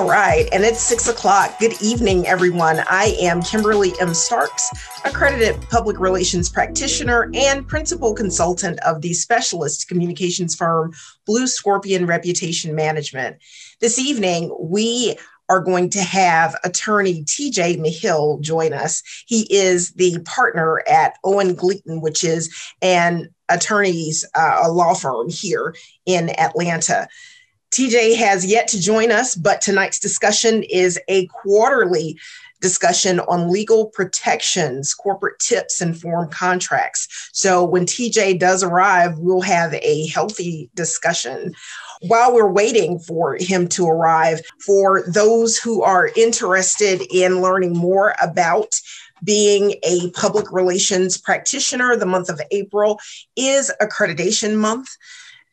All right, and it's six o'clock. Good evening, everyone. I am Kimberly M. Starks, accredited public relations practitioner and principal consultant of the specialist communications firm Blue Scorpion Reputation Management. This evening, we are going to have attorney TJ Mahill join us. He is the partner at Owen Gleaton, which is an attorney's uh, law firm here in Atlanta. TJ has yet to join us, but tonight's discussion is a quarterly discussion on legal protections, corporate tips, and form contracts. So when TJ does arrive, we'll have a healthy discussion. While we're waiting for him to arrive, for those who are interested in learning more about being a public relations practitioner, the month of April is accreditation month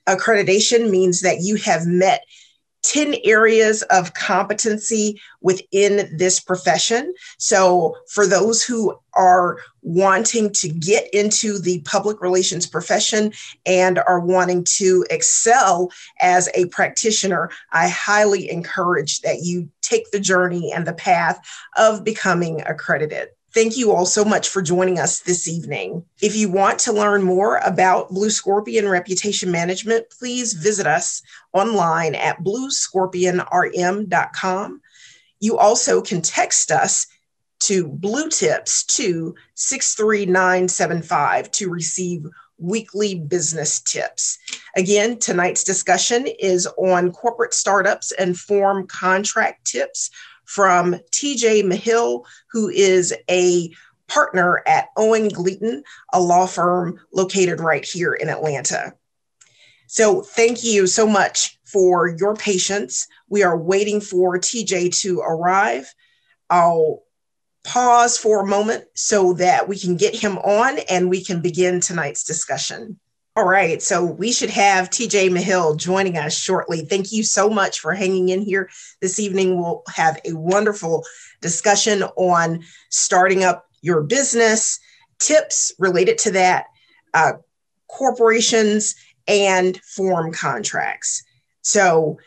accreditation means that you have met 10 areas of competency within this profession. So, for those who are wanting to get into the public relations profession and are wanting to excel as a practitioner, I highly encourage that you take the journey and the path of becoming accredited. Thank you all so much for joining us this evening. If you want to learn more about Blue Scorpion Reputation Management, please visit us online at bluescorpionrm.com. You also can text us to Blue Tips to 63975 to receive weekly business tips. Again, tonight's discussion is on corporate startups and form contract tips from TJ Mahill, who is a partner at Owen Gleaton, a law firm located right here in Atlanta. So, thank you so much for your patience. We are waiting for TJ to arrive. I'll pause for a moment so that we can get him on and we can begin tonight's discussion. All right, so we should have TJ Mahill joining us shortly. Thank you so much for hanging in here this evening. We'll have a wonderful discussion on starting up your business, tips related to that, uh, corporations, and form contracts. So,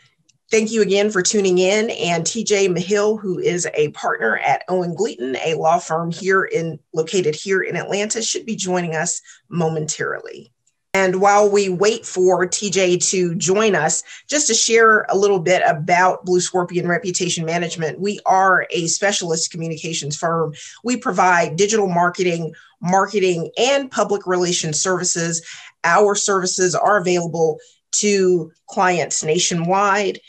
thank you again for tuning in. And TJ Mahill, who is a partner at Owen Gleaton, a law firm here in located here in Atlanta, should be joining us momentarily. And while we wait for TJ to join us, just to share a little bit about Blue Scorpion Reputation Management, we are a specialist communications firm. We provide digital marketing, marketing, and public relations services. Our services are available to clients nationwide.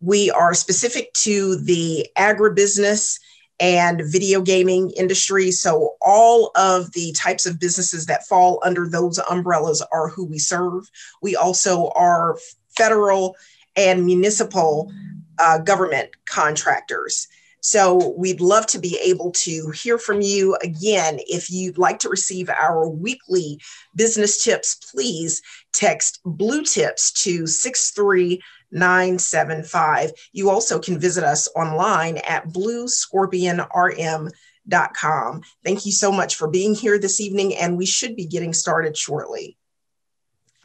We are specific to the agribusiness and video gaming industry. So, all of the types of businesses that fall under those umbrellas are who we serve. We also are federal and municipal uh, government contractors. So, we'd love to be able to hear from you again. If you'd like to receive our weekly business tips, please text Blue Tips to 63 975. You also can visit us online at bluescorpionrm.com. Thank you so much for being here this evening, and we should be getting started shortly.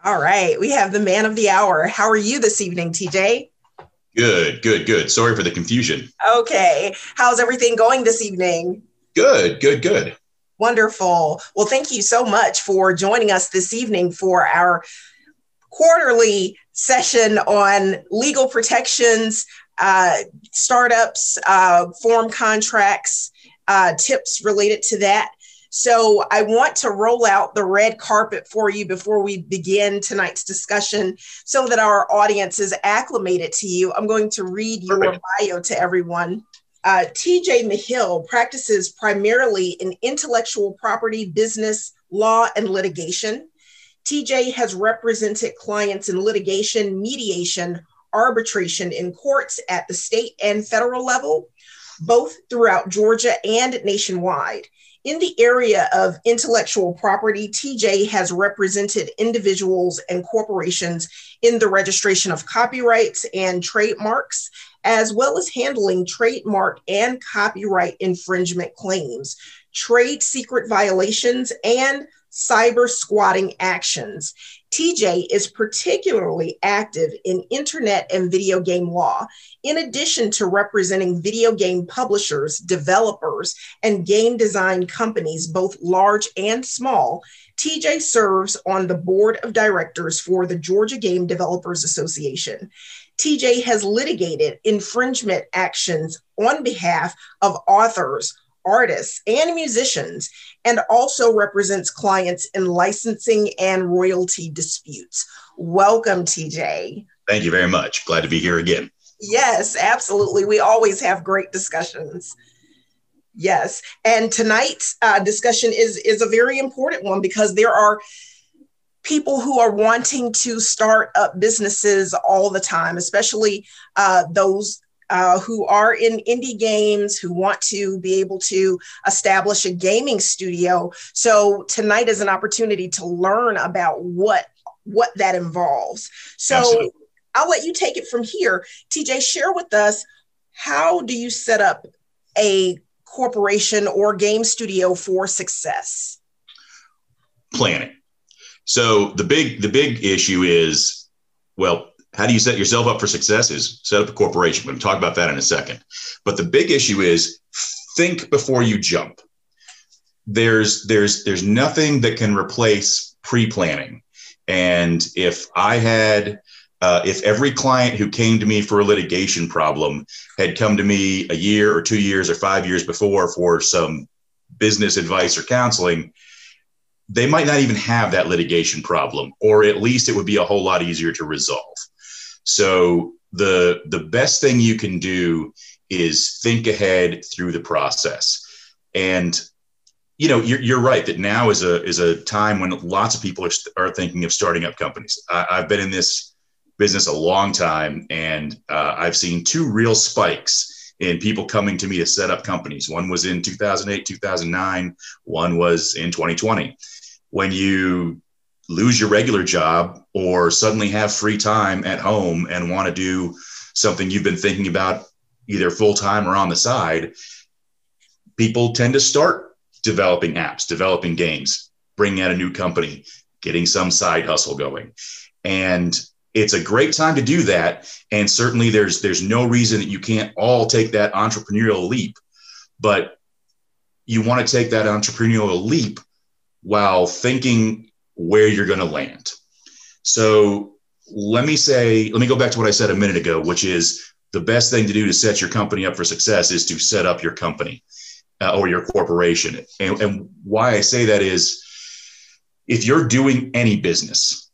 All right, we have the man of the hour. How are you this evening, TJ? Good, good, good. Sorry for the confusion. Okay. How's everything going this evening? Good, good, good. Wonderful. Well, thank you so much for joining us this evening for our quarterly session on legal protections, uh, startups, uh, form contracts, uh, tips related to that. So I want to roll out the red carpet for you before we begin tonight's discussion so that our audience is acclimated to you. I'm going to read your Perfect. bio to everyone. Uh, TJ Mahill practices primarily in intellectual property, business, law, and litigation. TJ has represented clients in litigation, mediation, arbitration in courts at the state and federal level, both throughout Georgia and nationwide. In the area of intellectual property, TJ has represented individuals and corporations in the registration of copyrights and trademarks, as well as handling trademark and copyright infringement claims, trade secret violations, and cyber squatting actions. TJ is particularly active in internet and video game law. In addition to representing video game publishers, developers, and game design companies, both large and small, TJ serves on the board of directors for the Georgia Game Developers Association. TJ has litigated infringement actions on behalf of authors, artists, and musicians, and also represents clients in licensing and royalty disputes. Welcome, TJ. Thank you very much. Glad to be here again. Yes, absolutely. We always have great discussions. Yes, and tonight's uh, discussion is is a very important one because there are people who are wanting to start up businesses all the time, especially uh, those uh, who are in indie games who want to be able to establish a gaming studio. So tonight is an opportunity to learn about what what that involves. So Absolutely. I'll let you take it from here. TJ, share with us how do you set up a corporation or game studio for success? Planning. So the big the big issue is well how do you set yourself up for success? Is set up a corporation. We're going to talk about that in a second. But the big issue is think before you jump. There's there's there's nothing that can replace pre-planning. And if I had uh, if every client who came to me for a litigation problem had come to me a year or two years or five years before for some business advice or counseling, they might not even have that litigation problem, or at least it would be a whole lot easier to resolve. So the the best thing you can do is think ahead through the process. And you know, you're, you're right that now is a is a time when lots of people are, are thinking of starting up companies. I, have been in this business a long time, and uh, I've seen two real spikes in people coming to me to set up companies. One was in 2008, 2009. One was in 2020. When you lose your regular job or suddenly have free time at home and want to do something you've been thinking about either full time or on the side, people tend to start developing apps, developing games, bringing out a new company, getting some side hustle going. And it's a great time to do that. And certainly there's there's no reason that you can't all take that entrepreneurial leap, but you want to take that entrepreneurial leap while thinking where you're going to land. So let me say, let me go back to what I said a minute ago, which is the best thing to do to set your company up for success is to set up your company uh, or your corporation. And, and why I say that is if you're doing any business,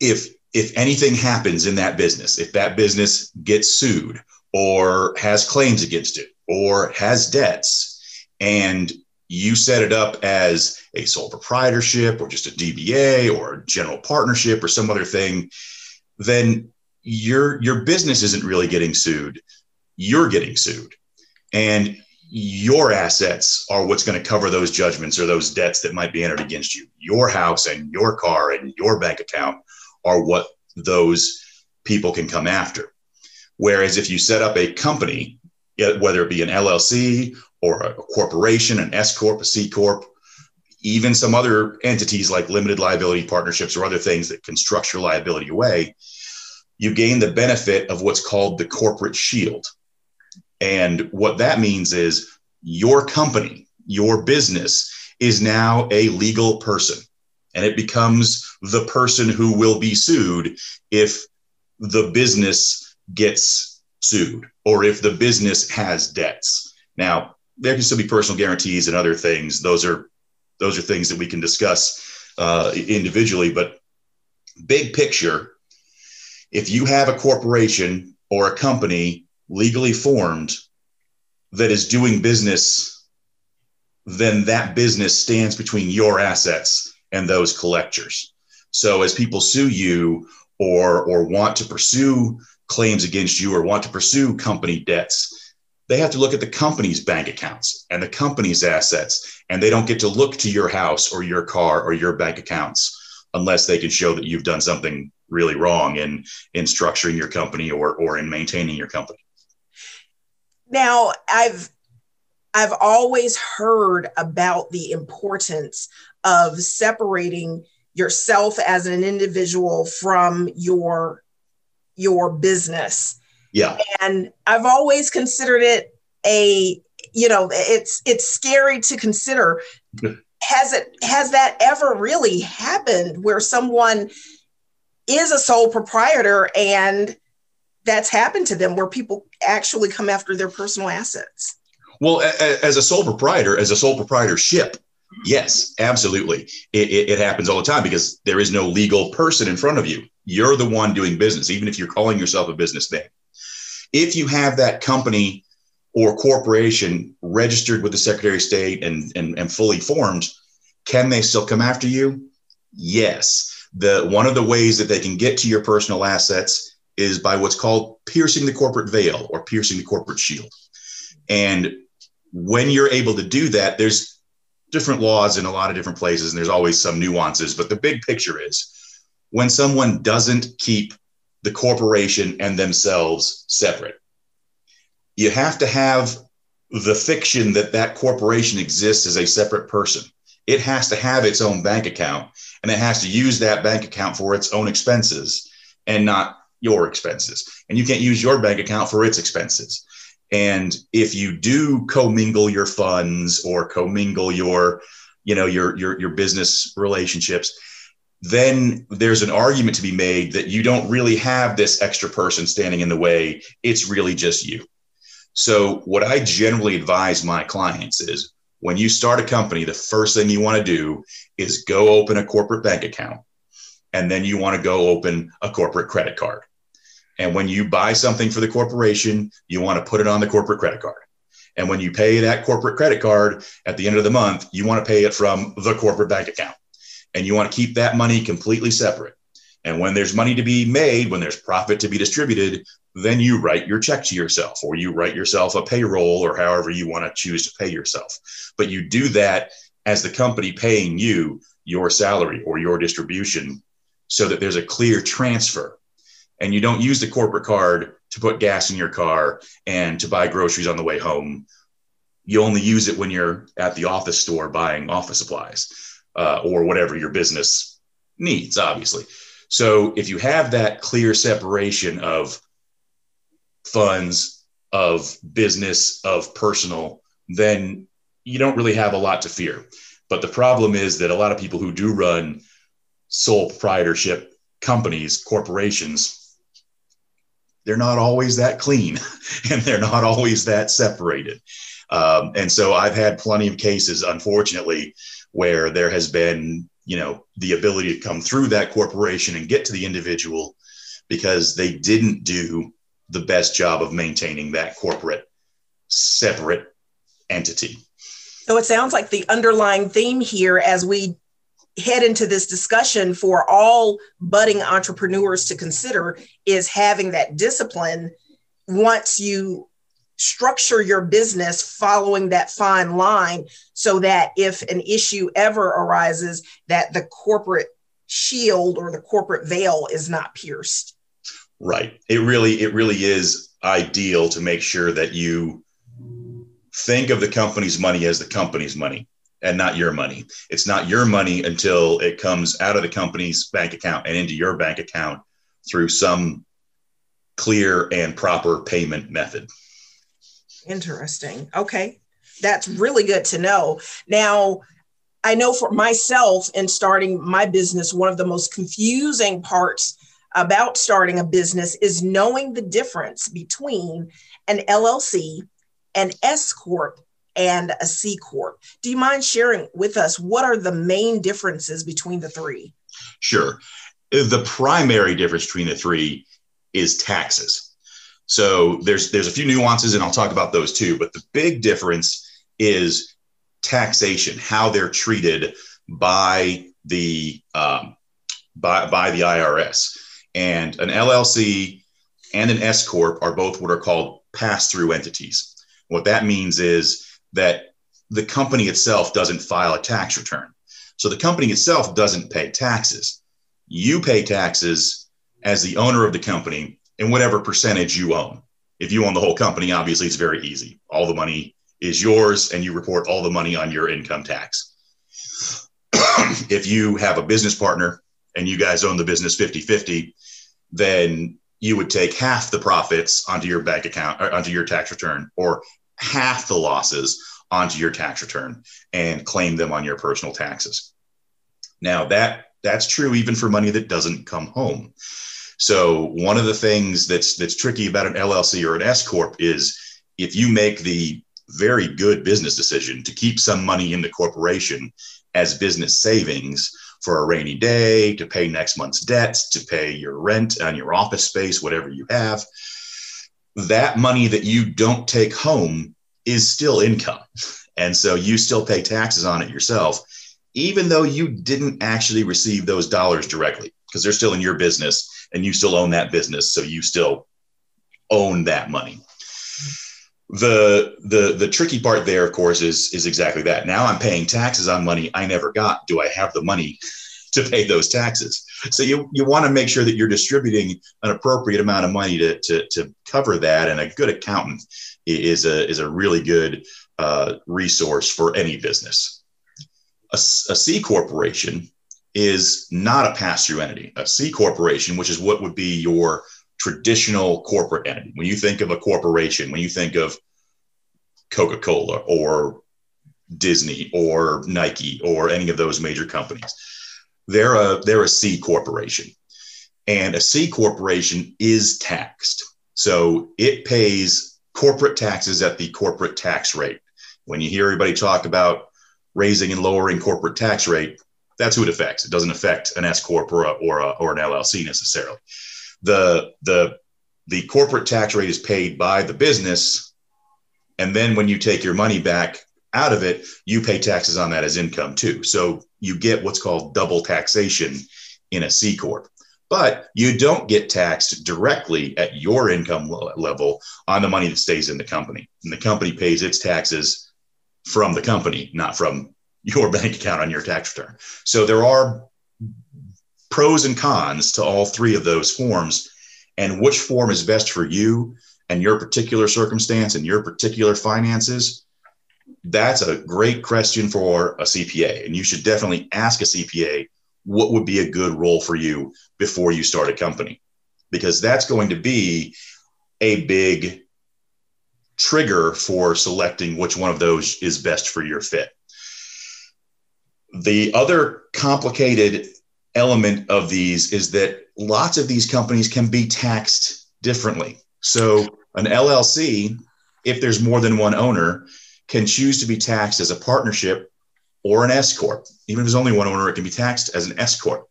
if if anything happens in that business, if that business gets sued or has claims against it or has debts, and you set it up as a sole proprietorship or just a DBA or a general partnership or some other thing, then your your business isn't really getting sued. You're getting sued. And your assets are what's going to cover those judgments or those debts that might be entered against you. Your house and your car and your bank account are what those people can come after. Whereas if you set up a company, whether it be an LLC or a corporation, an S corp, a C corp, even some other entities like limited liability partnerships or other things that can structure liability away, you gain the benefit of what's called the corporate shield. And what that means is your company, your business is now a legal person and it becomes the person who will be sued if the business gets sued or if the business has debts. Now, there can still be personal guarantees and other things. Those are those are things that we can discuss uh, individually. But big picture, if you have a corporation or a company legally formed that is doing business, then that business stands between your assets and those collectors. So as people sue you or or want to pursue claims against you or want to pursue company debts, they have to look at the company's bank accounts and the company's assets, and they don't get to look to your house or your car or your bank accounts unless they can show that you've done something really wrong in in structuring your company or or in maintaining your company. Now, I've I've always heard about the importance of separating yourself as an individual from your your business. Yeah. And I've always considered it a you know it's it's scary to consider. Has it has that ever really happened where someone is a sole proprietor and that's happened to them where people actually come after their personal assets? Well as a sole proprietor as a sole proprietorship yes absolutely. It, it, it, happens all the time because there is no legal person in front of you. You're the one doing business even if you're calling yourself a business name if you have that company or corporation registered with the Secretary of State and, and, and fully formed, can they still come after you? Yes. The one of the ways that they can get to your personal assets is by what's called piercing the corporate veil or piercing the corporate shield. And when you're able to do that, there's different laws in a lot of different places, and there's always some nuances. But the big picture is when someone doesn't keep the corporation and themselves separate you have to have the fiction that that corporation exists as a separate person. It has to have its own bank account and it has to use that bank account for its own expenses and not your expenses. And you can't use your bank account for its expenses. And if you do commingle your funds or commingle your, you know, your your your business relationships, then there's an argument to be made that you don't really have this extra person standing in the way. It's really just you. So, what I generally advise my clients is when you start a company, the first thing you want to do is go open a corporate bank account. And then you want to go open a corporate credit card. And when you buy something for the corporation, you want to put it on the corporate credit card. And when you pay that corporate credit card at the end of the month, you want to pay it from the corporate bank account. And you want to keep that money completely separate. And when there's money to be made, when there's profit to be distributed, then you write your check to yourself or you write yourself a payroll or however you want to choose to pay yourself. But you do that as the company paying you your salary or your distribution so that there's a clear transfer. And you don't use the corporate card to put gas in your car and to buy groceries on the way home. You only use it when you're at the office store buying office supplies uh, or whatever your business needs, obviously. So if you have that clear separation of funds, of business, of personal, then you don't really have a lot to fear. But the problem is that a lot of people who do run sole proprietorship companies, corporations, they're not always that clean and they're not always that separated. Um, and so I've had plenty of cases, unfortunately, where there has been, you know, the ability to come through that corporation and get to the individual because they didn't do the best job of maintaining that corporate separate entity. So it sounds like the underlying theme here as we head into this discussion for all budding entrepreneurs to consider is having that discipline once you structure your business following that fine line so that if an issue ever arises that the corporate shield or the corporate veil is not pierced Right. It really, it really is ideal to make sure that you think of the company's money as the company's money and not your money. It's not your money until it comes out of the company's bank account and into your bank account through some clear and proper payment method. Interesting. Okay. That's really good to know. Now, I know for myself in starting my business, one of the most confusing parts about starting a business is knowing the difference between an LLC, an S Corp, and a C Corp. Do you mind sharing with us what are the main differences between the three? Sure. The primary difference between the three is taxes. So there's there's a few nuances, and I'll talk about those too. But the big difference is taxation, how they're treated by the um, by by the IRS. And an LLC and an S Corp are both what are called pass through entities. What that means is that the company itself doesn't file a tax return. So the company itself doesn't pay taxes. You pay taxes as the owner of the company in whatever percentage you own. If you own the whole company, obviously it's very easy. All the money is yours and you report all the money on your income tax. if you have a business partner and you guys own the business 50 50, then you would take half the profits onto your bank account or onto your tax return or half the losses onto your tax return and claim them on your personal taxes. Now that that's true even for money that doesn't come home. So one of the things that's that's tricky about an LLC or an S corp is if you make the very good business decision to keep some money in the corporation as business savings for a rainy day, to pay next month's debts, to pay your rent on your office space, whatever you have. That money that you don't take home is still income. And so you still pay taxes on it yourself, even though you didn't actually receive those dollars directly, because they're still in your business and you still own that business. So you still own that money. The the the tricky part there of course is is exactly that. Now i'm paying taxes on money i never got. Do i have the money to pay those taxes? So you you want to make sure that you're distributing an appropriate amount of money to to, to cover that and a good accountant is a is a really good uh, resource for any business. A, a c corporation is not a pass-through entity a c corporation which is what would be your traditional corporate entity. When you think of a corporation, when you think of Coca Cola or Disney or Nike or any of those major companies, they're a they're a C corporation, and a C corporation is taxed. So it pays corporate taxes at the corporate tax rate. When you hear everybody talk about raising and lowering corporate tax rate, that's who it affects. It doesn't affect an S corp or, or, or an LLC necessarily. The the the corporate tax rate is paid by the business and then when you take your money back out of it you pay taxes on that as income too. So you get what's called double taxation in a c corp. But you don't get taxed directly at your income level on the money that stays in the company. And the company pays its taxes from the company not from your bank account on your tax return. So there are pros and cons to all three of those forms and which form is best for you and your particular circumstance and your particular finances that's a great question for a cpa and you should definitely ask a cpa what would be a good role for you before you start a company because that's going to be a big trigger for selecting which one of those is best for your fit the other complicated element of these is that lots of these companies can be taxed differently. So, an LLC, if there's more than one owner, can choose to be taxed as a partnership or an S corp. Even if there's only one owner, it can be taxed as an S corp.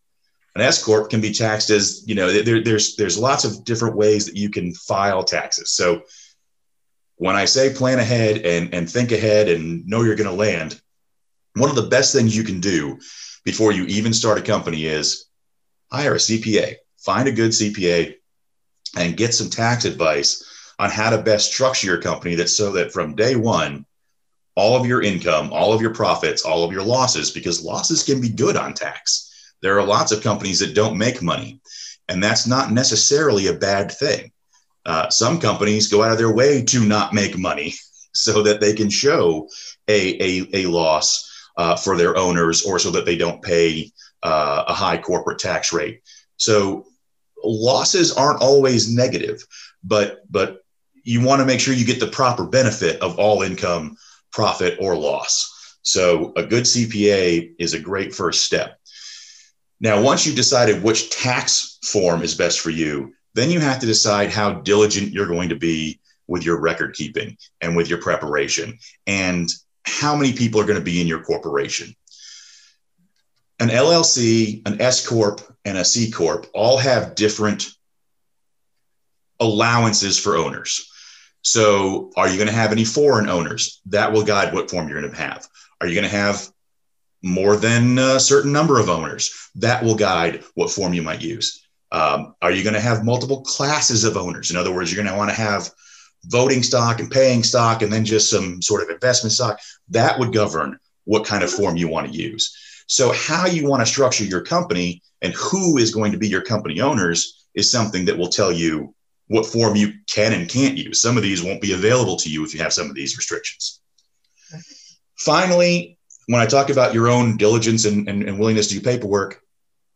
An S corp can be taxed as you know. There, there's there's lots of different ways that you can file taxes. So when I say plan ahead and and think ahead and know you're going to land, one of the best things you can do before you even start a company is hire a CPA, find a good CPA, and get some tax advice on how to best structure your company that so that from day one, all of your income, all of your profits, all of your losses, because losses can be good on tax. There are lots of companies that don't make money, and that's not necessarily a bad thing. Uh, some companies go out of their way to not make money so that they can show a, a, a loss uh, for their owners or so that they don't pay uh, a high corporate tax rate. So losses aren't always negative, but but you want to make sure you get the proper benefit of all income, profit or loss. So a good CPA is a great first step. Now, once you've decided which tax form is best for you, then you have to decide how diligent you're going to be with your record keeping and with your preparation. And how many people are going to be in your corporation. An LLC, an S Corp, and a C Corp all have different allowances for owners. So, are you going to have any foreign owners? That will guide what form you're going to have. Are you going to have more than a certain number of owners? That will guide what form you might use. Um, are you going to have multiple classes of owners? In other words, you're going to want to have voting stock and paying stock and then just some sort of investment stock, that would govern what kind of form you want to use. So, how you want to structure your company and who is going to be your company owners is something that will tell you what form you can and can't use. Some of these won't be available to you if you have some of these restrictions. Finally, when I talk about your own diligence and, and, and willingness to do paperwork,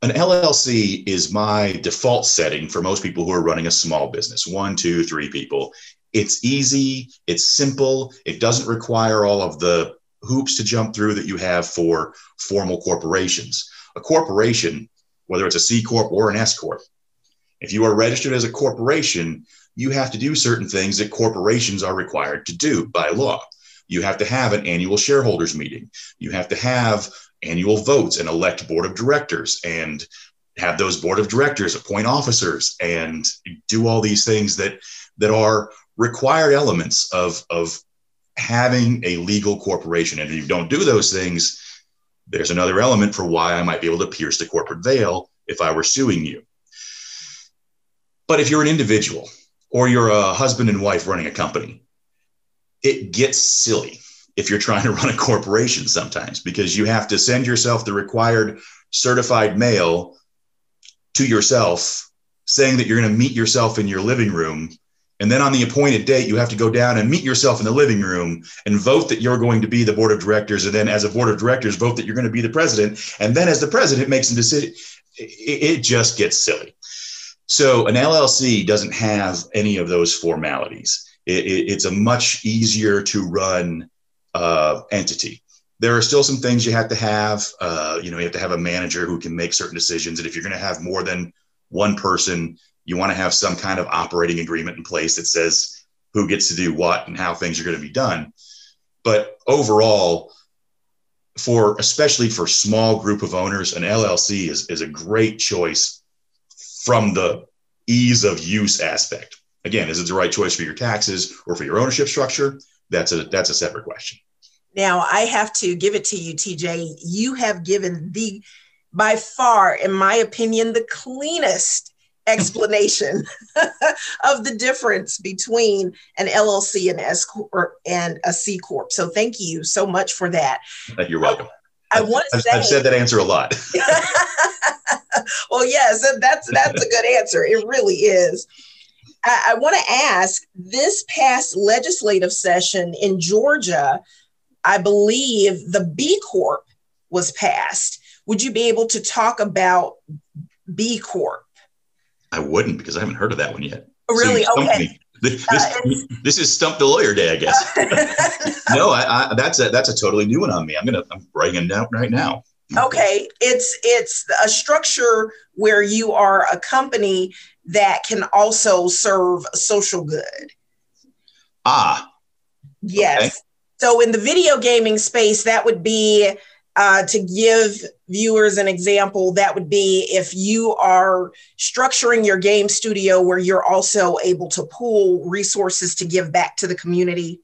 an LLC is my default setting for most people who are running a small business one, two, three people. It's easy, it's simple, it doesn't require all of the hoops to jump through that you have for formal corporations. A corporation, whether it's a C Corp or an S Corp, if you are registered as a corporation, you have to do certain things that corporations are required to do by law. You have to have an annual shareholders meeting. You have to have annual votes and elect board of directors and have those board of directors appoint officers and do all these things that that are required elements of of having a legal corporation. And if you don't do those things there's another element for why i might be able to pierce the corporate veil if i were suing you. But if you're an individual or you're a husband and wife running a company it gets silly if you're trying to run a corporation sometimes because you have to send yourself the required certified mail to yourself saying that you're going to meet yourself in your living room and then on the appointed date you have to go down and meet yourself in the living room and vote that you're going to be the board of directors and then as a board of directors vote that you're going to be the president and then as the president makes a decision it just gets silly so an llc doesn't have any of those formalities it's a much easier to run uh, entity. There are still some things you have to have. Uh, you know, you have to have a manager who can make certain decisions. And if you're going to have more than one person, you want to have some kind of operating agreement in place that says who gets to do what and how things are going to be done. But overall, for especially for small group of owners, an LLC is, is a great choice from the ease of use aspect. Again, is it the right choice for your taxes or for your ownership structure? that's a that's a separate question. Now I have to give it to you, TJ. You have given the by far, in my opinion, the cleanest explanation of the difference between an LLC and S corp and a C corp. So thank you so much for that. You're welcome. I, I want to say I've said that answer a lot. well, yes, that's that's a good answer. It really is. I, I want to ask this past legislative session in Georgia, I believe the B Corp was passed. Would you be able to talk about B Corp? I wouldn't because I haven't heard of that one yet. Oh, really? So okay. This, uh, this, is stump the lawyer day, I guess. no, I, I, that's a that's a totally new one on me. I'm gonna I'm writing it down right now. Okay, it's it's a structure where you are a company that can also serve social good. Ah. Yes. Okay. So in the video gaming space, that would be uh, to give viewers an example, that would be if you are structuring your game studio where you're also able to pool resources to give back to the community,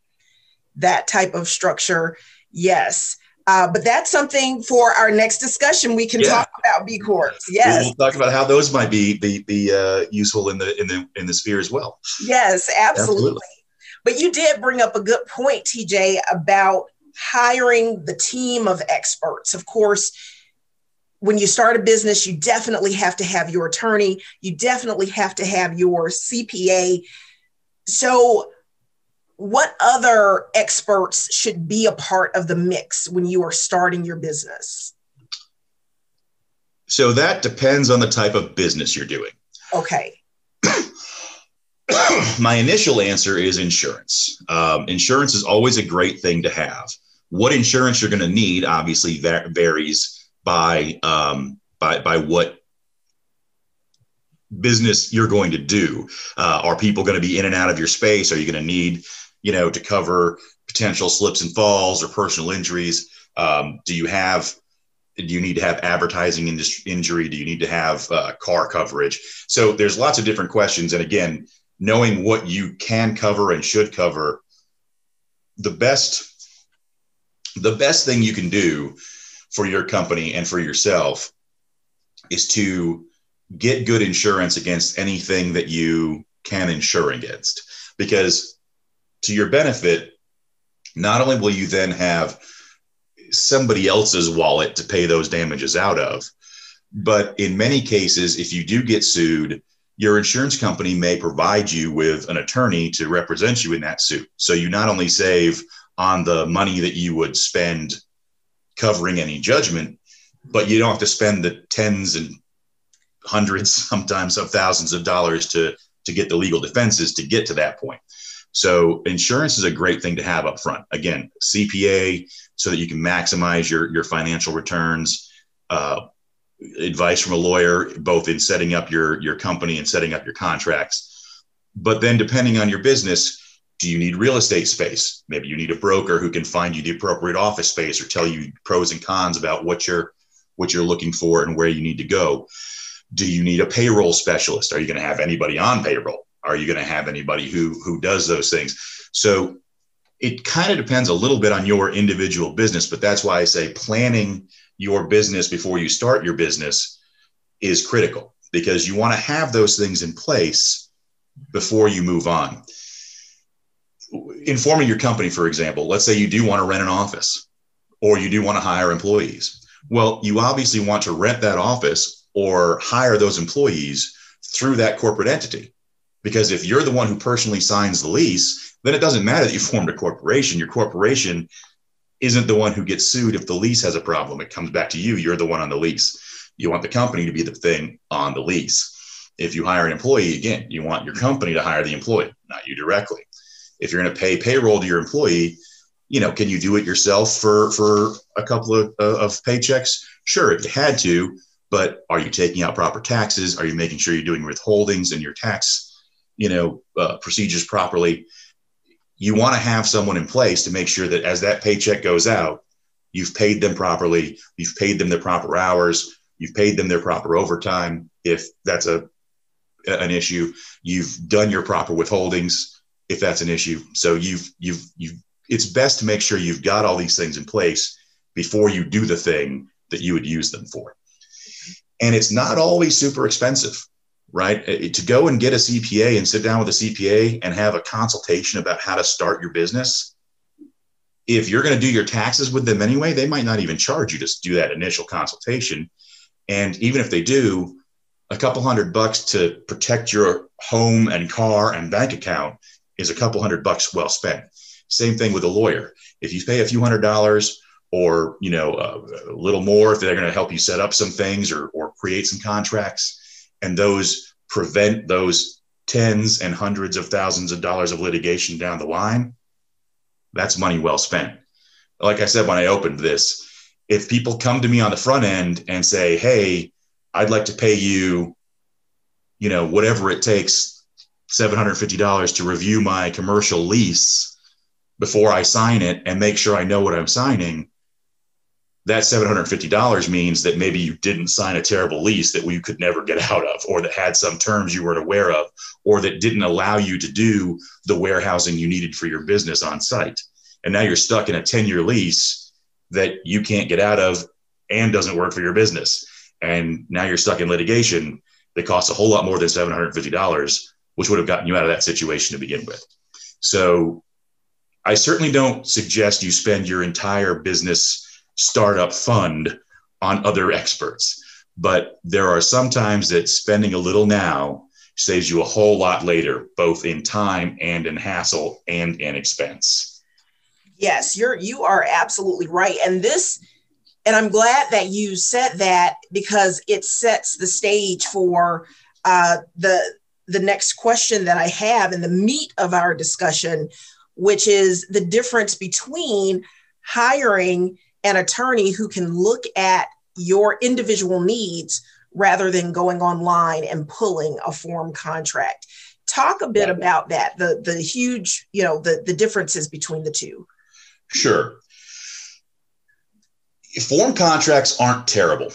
that type of structure. Yes. Uh, but that's something for our next discussion. We can yeah. talk about B Corps. Yes, we'll talk about how those might be be, be uh, useful in the in the in the sphere as well. Yes, absolutely. absolutely. But you did bring up a good point, TJ, about hiring the team of experts. Of course, when you start a business, you definitely have to have your attorney. You definitely have to have your CPA. So what other experts should be a part of the mix when you are starting your business? So that depends on the type of business you're doing. Okay. My initial answer is insurance. Um, insurance is always a great thing to have. What insurance you're going to need obviously that varies by um, by by what business you're going to do. Uh, are people going to be in and out of your space? Are you going to need you know, to cover potential slips and falls or personal injuries? Um, do you have do you need to have advertising injury? Do you need to have uh, car coverage? So there's lots of different questions. And again, knowing what you can cover and should cover, the best the best thing you can do for your company and for yourself is to get good insurance against anything that you can insure against because to your benefit, not only will you then have somebody else's wallet to pay those damages out of, but in many cases, if you do get sued, your insurance company may provide you with an attorney to represent you in that suit. So you not only save on the money that you would spend covering any judgment, but you don't have to spend the tens and hundreds, sometimes of thousands of dollars to to get the legal defenses to get to that point. So insurance is a great thing to have up front. Again, CPA so that you can maximize your your financial returns. Uh, advice from a lawyer, both in setting up your your company and setting up your contracts. But then, depending on your business, do you need real estate space? Maybe you need a broker who can find you the appropriate office space or tell you pros and cons about what you're what you're looking for and where you need to go. Do you need a payroll specialist? Are you going to have anybody on payroll? Are you going to have anybody who who does those things? So it kind of depends a little bit on your individual business, but that's why I say planning your business before you start your business is critical because you want to have those things in place before you move on. Informing your company, for example, let's say you do want to rent an office or you do want to hire employees. Well, you obviously want to rent that office or hire those employees through that corporate entity. Because if you're the one who personally signs the lease, then it doesn't matter that you formed a corporation. Your corporation isn't the one who gets sued if the lease has a problem. It comes back to you. You're the one on the lease. You want the company to be the thing on the lease. If you hire an employee, again, you want your company to hire the employee, not you directly. If you're going to pay payroll to your employee, you know, can you do it yourself for for a couple of, uh, of paychecks? Sure, if you had to, but are you taking out proper taxes? Are you making sure you're doing withholdings and your tax, you know, uh, procedures properly? you want to have someone in place to make sure that as that paycheck goes out, you've paid them properly, you've paid them their proper hours, you've paid them their proper overtime if that's a an issue, you've done your proper withholdings if that's an issue. So you've you've you've it's best to make sure you've got all these things in place before you do the thing that you would use them for. And it's not always super expensive right? Uh, to go and get a CPA and sit down with a CPA and have a consultation about how to start your business. If you're going to do your taxes with them anyway, they might not even charge you to do that initial consultation. And even if they do, a couple hundred bucks to protect your home and car and bank account is a couple hundred bucks well spent. Same thing with a lawyer. If you pay a few hundred dollars or you know a little more if they're going to help you set up some things or, or create some contracts and those prevent those tens and hundreds of thousands of dollars of litigation down the line, that's money well spent. Like I said when I opened this, if people come to me on the front end and say, "Hey, I'd like to pay you, you know, whatever it takes, $750 to review my commercial lease before I sign it and make sure I know what I'm signing," that $750 means that maybe you didn't sign a terrible lease that we could never get out of, or that had some terms you weren't aware of, or that didn't allow you to do the warehousing you needed for your business on site. And now you're stuck in a 10 year lease that you can't get out of and doesn't work for your business. And now you're stuck in litigation that costs a whole lot more than $750, which would have gotten you out of that situation to begin with. So I certainly don't suggest you spend your entire business startup fund on other experts. But there are some times that spending a little now saves you a whole lot later, both in time and in hassle and in expense. Yes, you're you are absolutely right. And this and I'm glad that you said that because it sets the stage for uh, the the next question that I have and the meat of our discussion, which is the difference between hiring an attorney who can look at your individual needs rather than going online and pulling a form contract. Talk a bit about that, the the huge, you know, the, the differences between the two. Sure. Form contracts aren't terrible.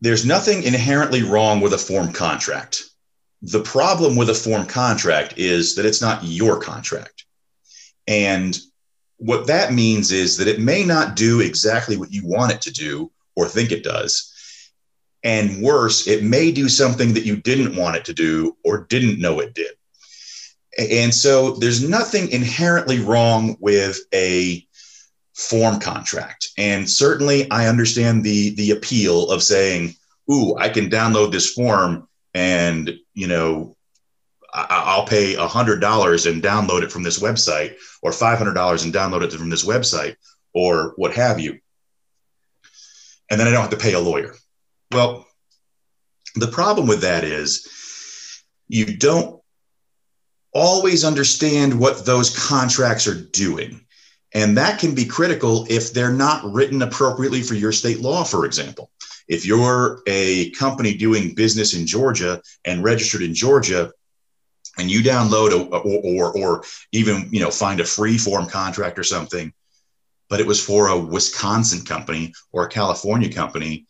There's nothing inherently wrong with a form contract. The problem with a form contract is that it's not your contract. And what that means is that it may not do exactly what you want it to do or think it does. And worse, it may do something that you didn't want it to do or didn't know it did. And so there's nothing inherently wrong with a form contract. And certainly I understand the the appeal of saying, "Ooh, I can download this form and, you know, I'll pay $100 and download it from this website or $500 and download it from this website or what have you. and then I don't have to pay a lawyer. Well, the problem with that is you don't always understand what those contracts are doing. And that can be critical if they're not written appropriately for your state law, for example. If you're a company doing business in Georgia and registered in Georgia, and you download a, or, or, or even you know find a free form contract or something, but it was for a Wisconsin company or a California company,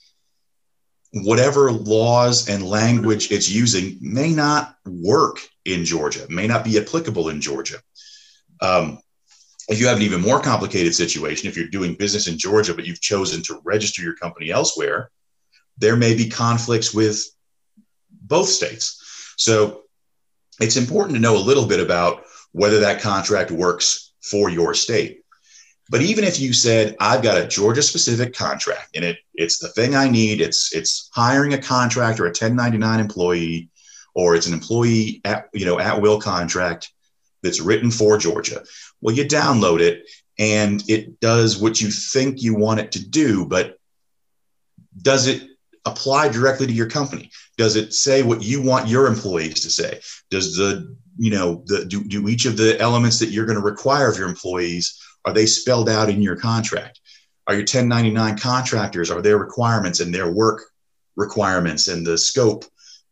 whatever laws and language it's using may not work in Georgia, may not be applicable in Georgia. Um, if you have an even more complicated situation, if you're doing business in Georgia, but you've chosen to register your company elsewhere, there may be conflicts with both states. So it's important to know a little bit about whether that contract works for your state. But even if you said, I've got a Georgia specific contract and it, it's the thing I need, it's, it's hiring a contractor, a 1099 employee, or it's an employee at, you know, at will contract that's written for Georgia. Well, you download it and it does what you think you want it to do, but does it apply directly to your company? Does it say what you want your employees to say? Does the, you know, the do, do each of the elements that you're going to require of your employees are they spelled out in your contract? Are your 1099 contractors, are their requirements and their work requirements and the scope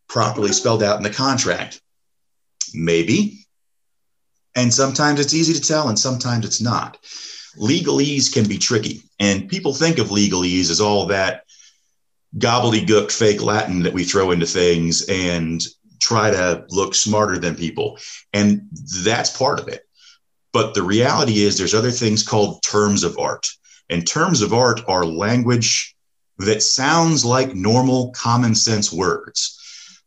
properly spelled out in the contract? Maybe. And sometimes it's easy to tell and sometimes it's not. Legalese can be tricky. And people think of legalese as all that gobbledygook fake Latin that we throw into things and try to look smarter than people. And that's part of it. But the reality is, there's other things called terms of art. And terms of art are language that sounds like normal common sense words.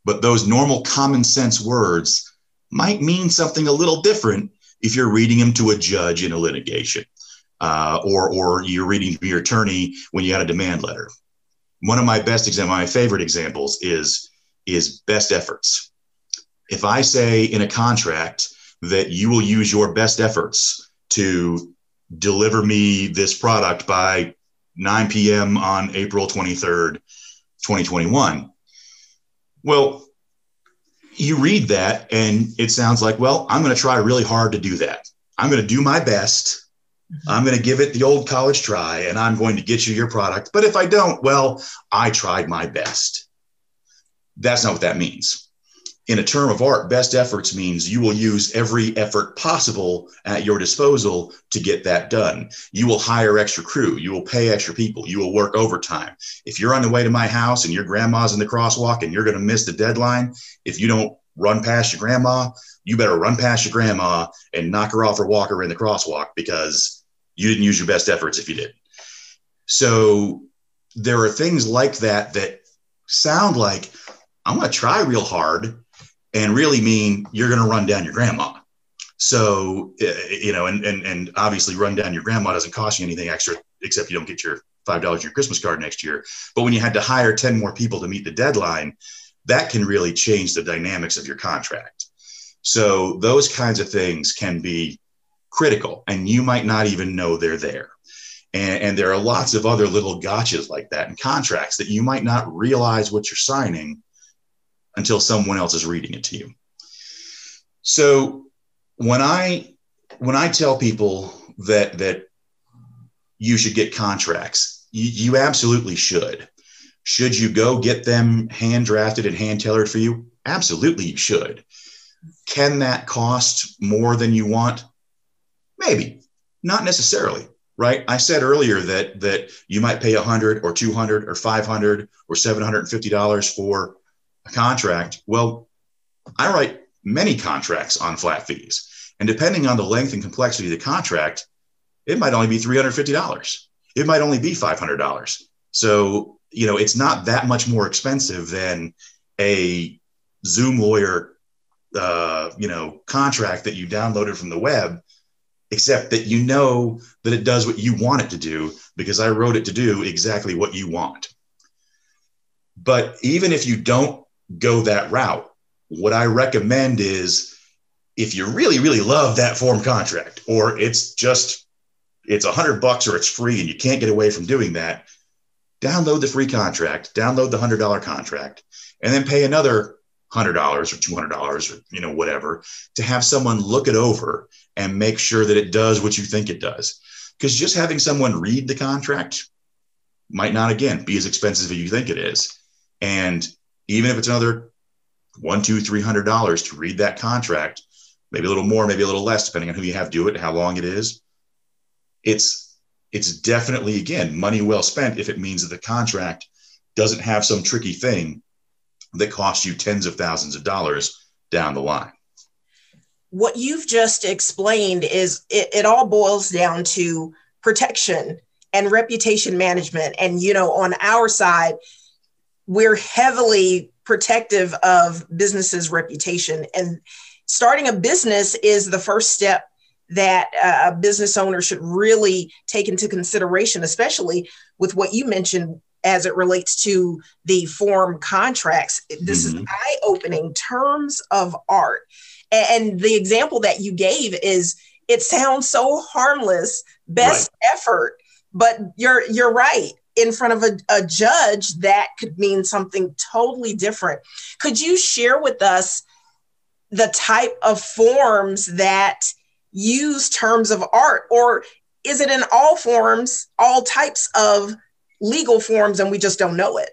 But those normal common sense words might mean something a little different if you're reading them to a judge in a litigation. Uh, or, or you're reading to your attorney when you got a demand letter one of my best examples, my favorite examples is is best efforts. If I say in a contract that you will use your best efforts to deliver me this product by 9 p.m. on April 23rd, 2021. Well, you read that and it sounds like, well, I'm going to try really hard to do that. I'm going to do my best. Mm-hmm. I'm going to give it the old college try and I'm going to get you your product. But if I don't, well, I tried my best. That's not what that means. In a term of art, best efforts means you will use every effort possible at your disposal to get that done. You will hire extra crew. You will pay extra people. You will work overtime. If you're on the way to my house and your grandma's in the crosswalk and you're going to miss the deadline, if you don't run past your grandma, you better run past your grandma and knock her off her walker in the crosswalk because you didn't use your best efforts if you did. So there are things like that that sound like I'm going to try real hard and really mean you're going to run down your grandma. So, uh, you know, and, and, and obviously run down your grandma doesn't cost you anything extra, except you don't get your $5 in your Christmas card next year. But when you had to hire 10 more people to meet the deadline, that can really change the dynamics of your contract. So those kinds of things can be critical and you might not even know they're there. And, and, there are lots of other little gotchas like that in contracts that you might not realize what you're signing until someone else is reading it to you. So when I when I tell people that that you should get contracts, you, you absolutely should. Should you go get them hand drafted and hand tailored for you? Absolutely, you should. Can that cost more than you want? Maybe, not necessarily, right? I said earlier that that you might pay 100 or 200 or 500 or 750 dollars for a contract. Well, I write many contracts on flat fees, and depending on the length and complexity of the contract, it might only be 350 dollars. It might only be 500 dollars. So you know, it's not that much more expensive than a Zoom lawyer, uh, you know, contract that you downloaded from the web except that you know that it does what you want it to do because I wrote it to do exactly what you want. But even if you don't go that route, what I recommend is if you really, really love that form contract, or it's just it's a hundred bucks or it's free and you can't get away from doing that, download the free contract, download the $100 contract, and then pay another $100 or $200 or, you know, whatever to have someone look it over and make sure that it does what you think it does. Because just having someone read the contract might not, again, be as expensive as you think it is. And even if it's another one, two, three hundred dollars to read that contract, maybe a little more, maybe a little less, depending on who you have do it, how long it is. It's it's definitely again money well spent if it means that the contract doesn't have some tricky thing that costs you tens of thousands of dollars down the line. What you've just explained is it, it all boils down to protection and reputation management. And, you know, on our side, we're heavily protective of businesses' reputation. And starting a business is the first step that a business owner should really take into consideration, especially with what you mentioned as it relates to the form contracts. This mm-hmm. is eye opening terms of art. And the example that you gave is it sounds so harmless, best right. effort, but you're you're right. In front of a, a judge, that could mean something totally different. Could you share with us the type of forms that use terms of art or is it in all forms all types of legal forms and we just don't know it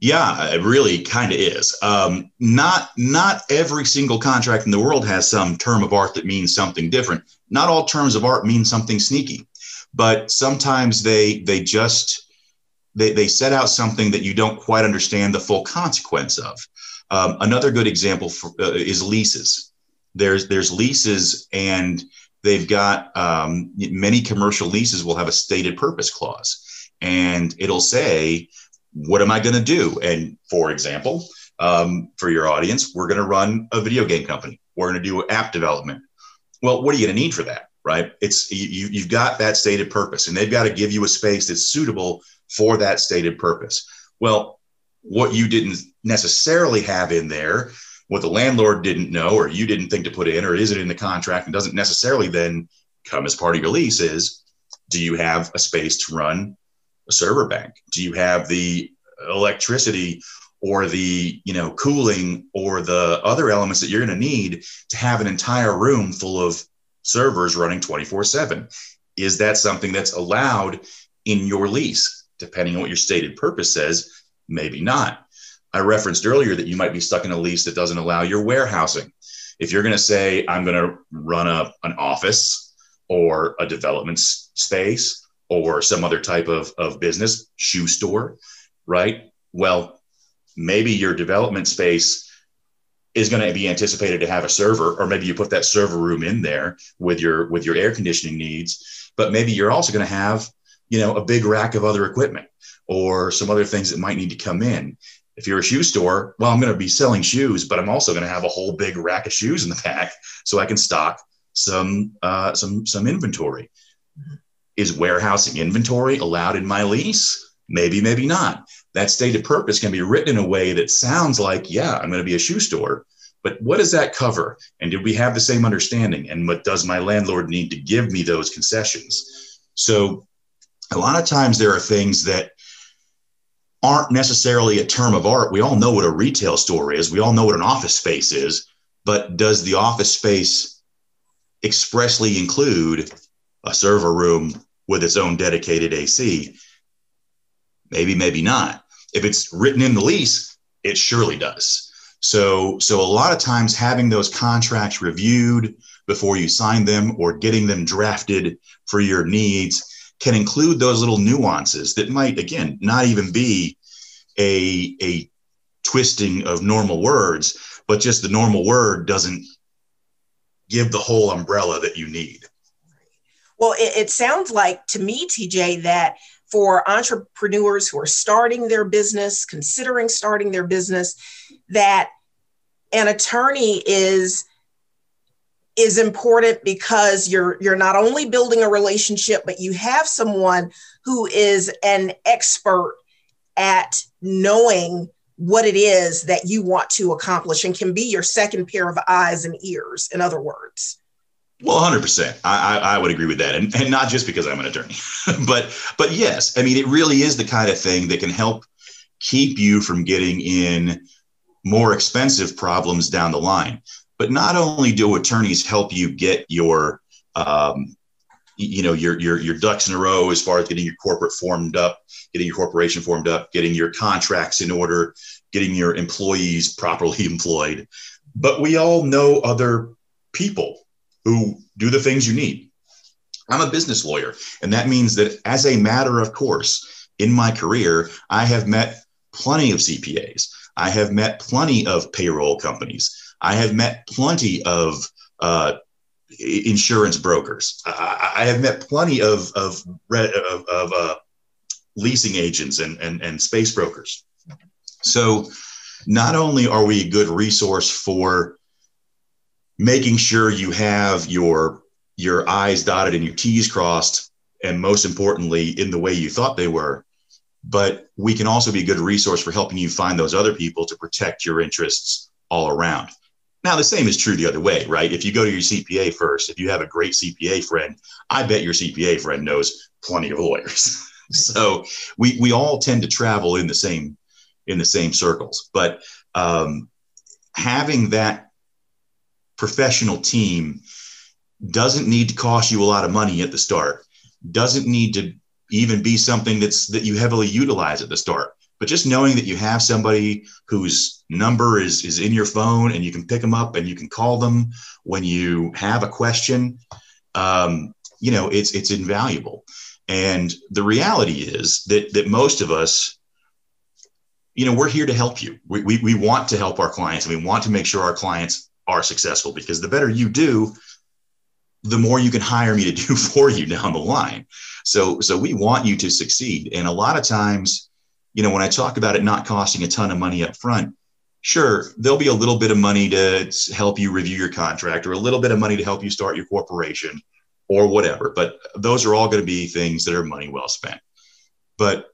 yeah it really kind of is. Um, not not every single contract in the world has some term of art that means something different. Not all terms of art mean something sneaky but sometimes they they just they, they set out something that you don't quite understand the full consequence of. Um, another good example for, uh, is leases. There's there's leases and they've got um, many commercial leases will have a stated purpose clause. And it'll say what am i going to do? And for example um, for your audience we're going to run a video game company. We're going to do app development. Well what are you going to need for that right? It's you, you've got that stated purpose and they've got to give you a space that's suitable for that stated purpose. Well what you didn't necessarily have in there what the landlord didn't know or you didn't think to put in or is it in the contract and doesn't necessarily then come as part of your lease is do you have a space to run a server bank? Do you have the electricity or the you know cooling or the other elements that you're going to need to have an entire room full of servers running 24 7 is that something that's allowed in your lease? Depending on what your stated purpose says maybe not. I referenced earlier that you might be stuck in a lease that doesn't allow your warehousing. If you're going to say, I'm going to run a, an office or a development space or some other type of, of business, shoe store, right? Well, maybe your development space is going to be anticipated to have a server or maybe you put that server room in there with your with your air conditioning needs but maybe you're also going to have you know a big rack of other equipment or some other things that might need to come in if you're a shoe store, well, I'm going to be selling shoes, but I'm also going to have a whole big rack of shoes in the back so I can stock some uh, some some inventory. Is warehousing inventory allowed in my lease? Maybe, maybe not. That stated purpose can be written in a way that sounds like, yeah, I'm going to be a shoe store, but what does that cover? And did we have the same understanding? And what does my landlord need to give me those concessions? So, a lot of times there are things that aren't necessarily a term of art. We all know what a retail store is, we all know what an office space is, but does the office space expressly include a server room with its own dedicated AC? Maybe, maybe not. If it's written in the lease, it surely does. So, so a lot of times having those contracts reviewed before you sign them or getting them drafted for your needs can include those little nuances that might, again, not even be a, a twisting of normal words, but just the normal word doesn't give the whole umbrella that you need. Well, it, it sounds like to me, TJ, that for entrepreneurs who are starting their business, considering starting their business, that an attorney is is important because you're you're not only building a relationship but you have someone who is an expert at knowing what it is that you want to accomplish and can be your second pair of eyes and ears in other words Well, 100%. I, I, I, would agree with that. And, and not just because I'm an attorney, but, but yes, I mean, it really is the kind of thing that can help keep you from getting in more expensive problems down the line. But not only do attorneys help you get your, um, you know, your, your, your ducks in a row as far as getting your corporate formed up, getting your corporation formed up, getting your contracts in order, getting your employees properly employed. But we all know other people who do the things you need. I'm a business lawyer, and that means that as a matter of course, in my career, I have met plenty of CPAs. I have met plenty of payroll companies. I have met plenty of uh, insurance brokers. I, I, have met plenty of of, of, of uh, leasing agents and, and and space brokers. So, not only are we a good resource for making sure you have your your I's dotted and your T's crossed, and most importantly, in the way you thought they were. But we can also be a good resource for helping you find those other people to protect your interests all around. Now, the same is true the other way, right? If you go to your CPA first, if you have a great CPA friend, I bet your CPA friend knows plenty of lawyers. so we we all tend to travel in the same in the same circles. But um, having that professional team doesn't need to cost you a lot of money at the start doesn't need to even be something that's that you heavily utilize at the start. But just knowing that you have somebody whose number is is in your phone and you can pick them up and you can call them when you have a question um, you know it's it's invaluable. And the reality is that that most of us you know we're here to help you. We, we, we want to help our clients and we want to make sure our clients are successful because the better you do, the more you can hire me to do for you down the line. So, so we want you to succeed. And a lot of times, you know, when I talk about it not costing a ton of money up front, sure, there'll be a little bit of money to help you review your contract or a little bit of money to help you start your corporation or whatever. But those are all going to be things that are money well spent. But,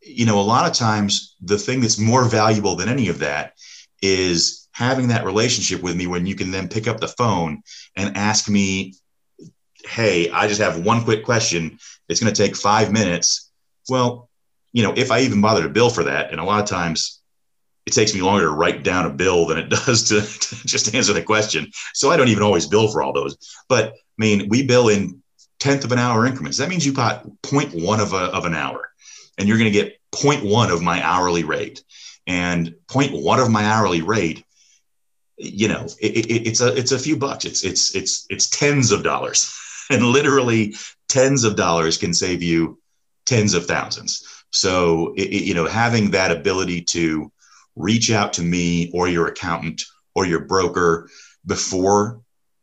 you know, a lot of times the thing that's more valuable than any of that is having that relationship with me when you can then pick up the phone and ask me, Hey, I just have one quick question. It's going to take five minutes. Well, you know, if I even bother to bill for that, and a lot of times it takes me longer to write down a bill than it does to, to just answer the question. So I don't even always bill for all those. But I mean, we bill in tenth of an hour increments. That means you got 0.1 of, a, of an hour, and you're going to get 0.1 of my hourly rate. And 0.1 of my hourly rate you know, it, it, it's a it's a few bucks. It's it's it's it's tens of dollars, and literally tens of dollars can save you tens of thousands. So it, you know, having that ability to reach out to me or your accountant or your broker before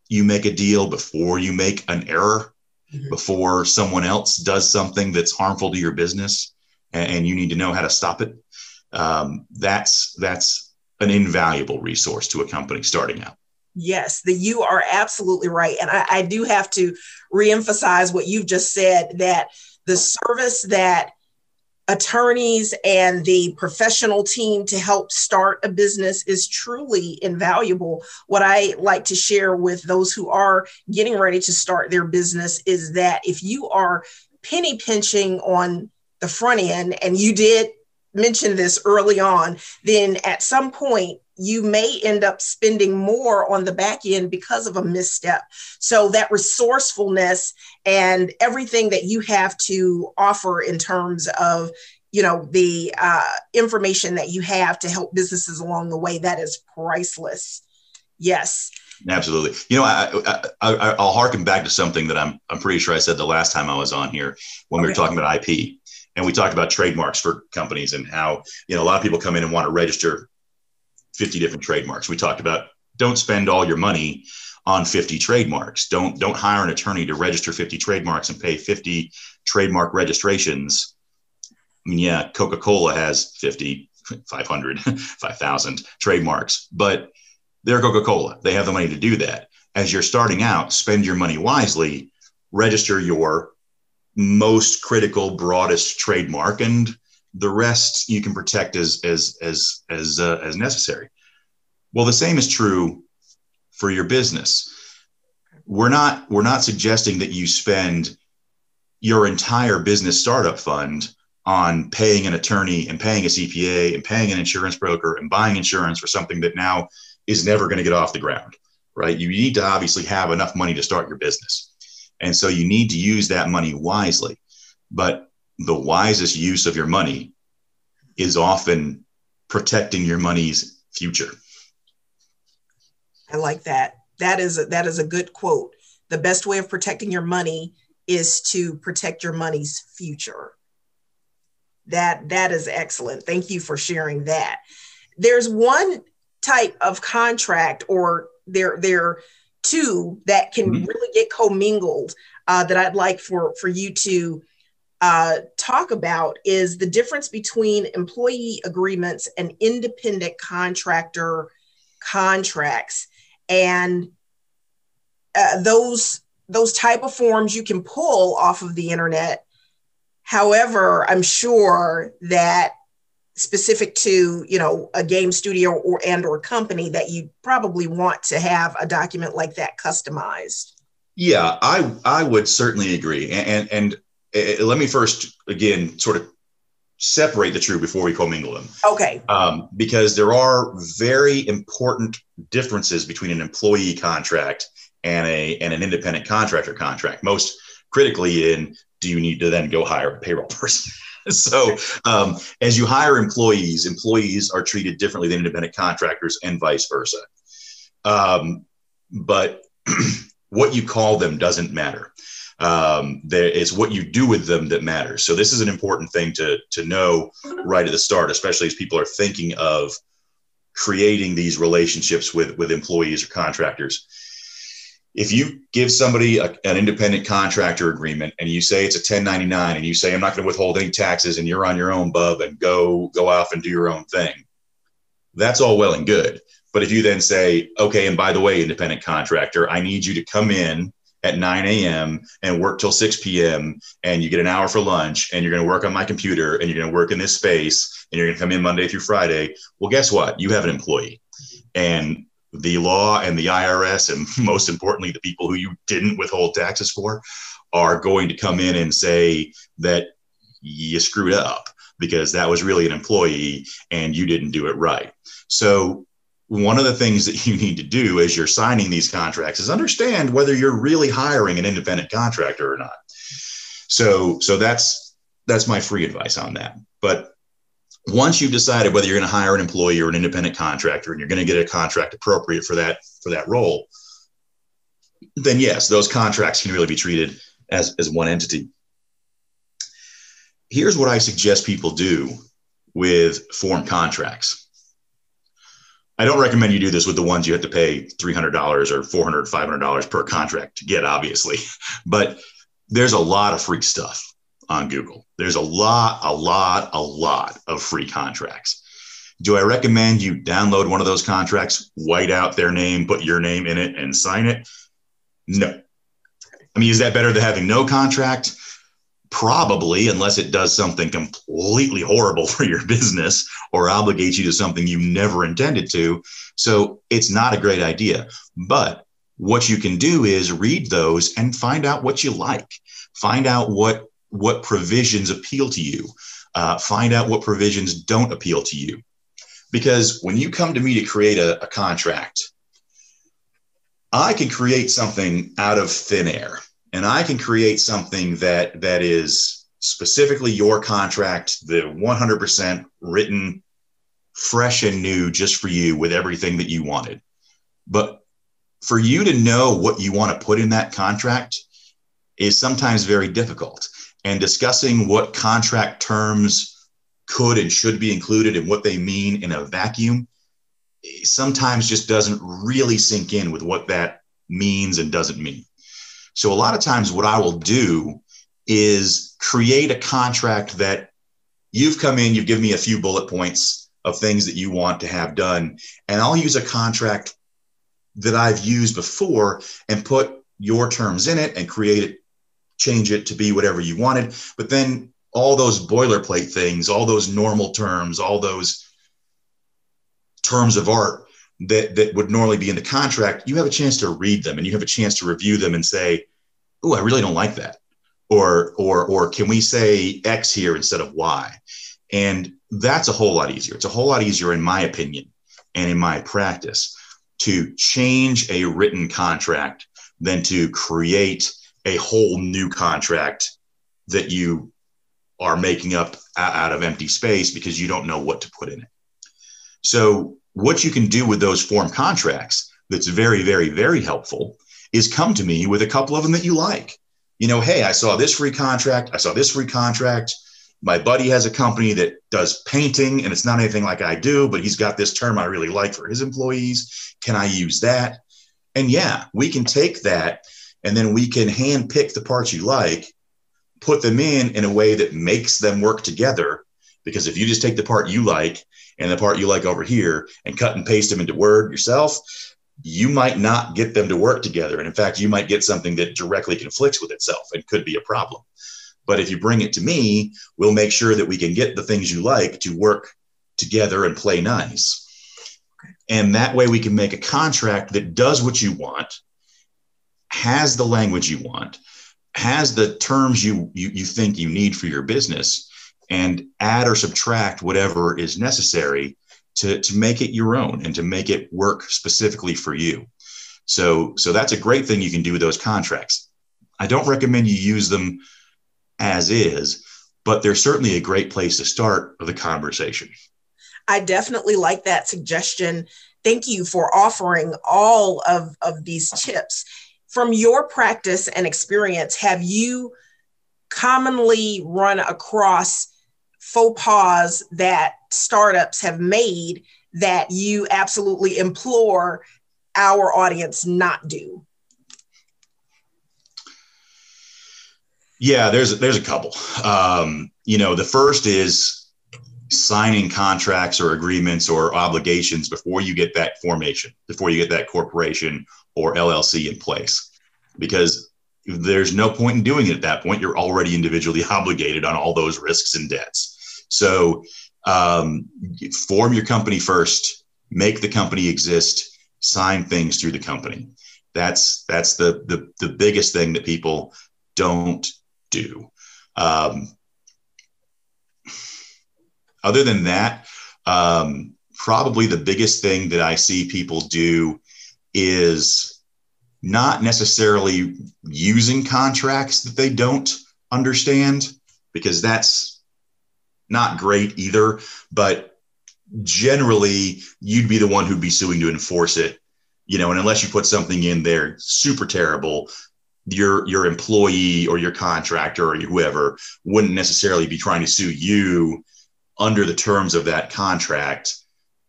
you make a deal, before you make an error, mm-hmm. before someone else does something that's harmful to your business, and, and you need to know how to stop it. Um, that's that's an invaluable resource to a company starting out. Yes, the you are absolutely right. And I, I do have to reemphasize what you've just said that the service that attorneys and the professional team to help start a business is truly invaluable. What I like to share with those who are getting ready to start their business is that if you are penny pinching on the front end and you did mentioned this early on, then at some point you may end up spending more on the back end because of a misstep. So that resourcefulness and everything that you have to offer in terms of you know the uh, information that you have to help businesses along the way that is priceless yes absolutely you know I, I, I will harken back to something that i'm i'm pretty sure i said the last time i was on here when okay. we were talking about ip and we talked about trademarks for companies and how you know a lot of people come in and want to register 50 different trademarks. We talked about don't spend all your money on 50 trademarks. Don't don't hire an attorney to register 50 trademarks and pay 50 trademark registrations. I mean yeah coca-cola has 50 500 5000 trademarks but they're coca-cola. They have the money to do that. As you're starting out spend your money wisely register your most critical, broadest trademark, and the rest you can protect as as as as uh, as necessary. Well, the same is true for your business. we're not we're not suggesting that you spend your entire business startup fund on paying an attorney and paying a CPA and paying an insurance broker and buying insurance for something that now is never going to get off the ground, right? You need to obviously have enough money to start your business. And so you need to use that money wisely. But the wisest use of your money is often protecting your money's future. I like that. That is a, that is a good quote. The best way of protecting your money is to protect your money's future. That that is excellent. Thank you for sharing that. There's one type of contract or there there two that can mm-hmm. really get commingled uh, that I'd like for for you to uh, talk about is the difference between employee agreements and independent contractor contracts and uh, those those type of forms you can pull off of the internet however i'm sure that specific to you know a game studio or and or company that you probably want to have a document like that customized? Yeah i i would certainly agree. And and, and uh, let me first again sort of separate the two before we commingle them. Okay. Um, because there are very important differences between an employee contract and a and an independent contractor contract. Most critically in do you need to then go hire a payroll person so um, as you hire employees, employees are treated differently than independent contractors and vice versa. Um, but what you call them doesn't matter. Um, it's what you do with them that matters. So this is an important thing to to know right at the start, especially as people are thinking of creating these relationships with with employees or contractors if you give somebody a, an independent contractor agreement and you say it's a 1099 and you say i'm not going to withhold any taxes and you're on your own bub and go go off and do your own thing that's all well and good. But if you then say okay and by the way independent contractor i need you to come in at 9 a.m and work till 6 p.m and you get an hour for lunch and you're going to work on my computer and you're going to work in this space and you're going to come in monday through friday well guess what? You have an employee. And the law and the IRS, and most importantly, the people who you didn't withhold taxes for, are going to come in and say that you screwed up because that was really an employee and you didn't do it right. So, one of the things that you need to do as you're signing these contracts is understand whether you're really hiring an independent contractor or not. So, so that's that's my free advice on that. But once you've decided whether you're going to hire an employee or an independent contractor and you're going to get a contract appropriate for that for that role then yes those contracts can really be treated as, as one entity here's what i suggest people do with form contracts i don't recommend you do this with the ones you have to pay $300 or $400 $500 per contract to get obviously but there's a lot of free stuff on Google. There's a lot, a lot, a lot of free contracts. Do I recommend you download one of those contracts, white out their name, put your name in it, and sign it? No. I mean, is that better than having no contract? Probably, unless it does something completely horrible for your business or obligates you to something you never intended to. So it's not a great idea. But what you can do is read those and find out what you like. Find out what what provisions appeal to you. Uh, find out what provisions don't appeal to you. Because when you come to me to create a, a contract, I can create something out of thin air and I can create something that that is specifically your contract, the 100% written, fresh and new, just for you with everything that you wanted. But for you to know what you want to put in that contract is sometimes very difficult and discussing what contract terms could and should be included and what they mean in a vacuum sometimes just doesn't really sink in with what that means and doesn't mean. So, a lot of times, what I will do is create a contract that you've come in, you've given me a few bullet points of things that you want to have done, and I'll use a contract that I've used before and put your terms in it and create it change it to be whatever you wanted. But then all those boilerplate things, all those normal terms, all those terms of art that that would normally be in the contract, you have a chance to read them and you have a chance to review them and say, "Oh, I really don't like that," or or or can we say X here instead of Y? And that's a whole lot easier. It's a whole lot easier, in my opinion, and in my practice, to change a written contract than to create a whole new contract that you are making up out of empty space because you don't know what to put in it. So, what you can do with those form contracts that's very, very, very helpful is come to me with a couple of them that you like. You know, hey, I saw this free contract. I saw this free contract. My buddy has a company that does painting and it's not anything like I do, but he's got this term I really like for his employees. Can I use that? And yeah, we can take that and then we can hand pick the parts you like put them in in a way that makes them work together. Because if you just take the part you like and the part you like over here and cut and paste them into Word yourself, you might not get them to work together. And in fact, you might get something that directly conflicts with itself and could be a problem. But if you bring it to me, we'll make sure that we can get the things you like to work together and play nice. And that way we can make a contract that does what you want, has the language you want, has the terms you, you, you think you need for your business and add or subtract whatever is necessary to, to make it your own and to make it work specifically for you. So, so that's a great thing you can do with those contracts. I don't recommend you use them as is, but they're certainly a great place to start the conversation. I definitely like that suggestion. Thank you for offering all of, of these tips from your practice and experience, have you commonly run across faux pas that startups have made that you absolutely implore our audience not do? Yeah, there's there's a couple. Um, you know, the first is signing contracts or agreements or obligations before you get that formation, before you get that corporation or LLC in place. Because there's no point in doing it at that point. You're already individually obligated on all those risks and debts. So um, form your company first, make the company exist, sign things through the company. That's that's the the, the biggest thing that people don't do. Um, other than that, um, probably the biggest thing that I see people do is not necessarily using contracts that they don't understand, because that's not great either. But generally, you'd be the one who'd be suing to enforce it, you know, and unless you put something in there super terrible, your your employee or your contractor or whoever wouldn't necessarily be trying to sue you under the terms of that contract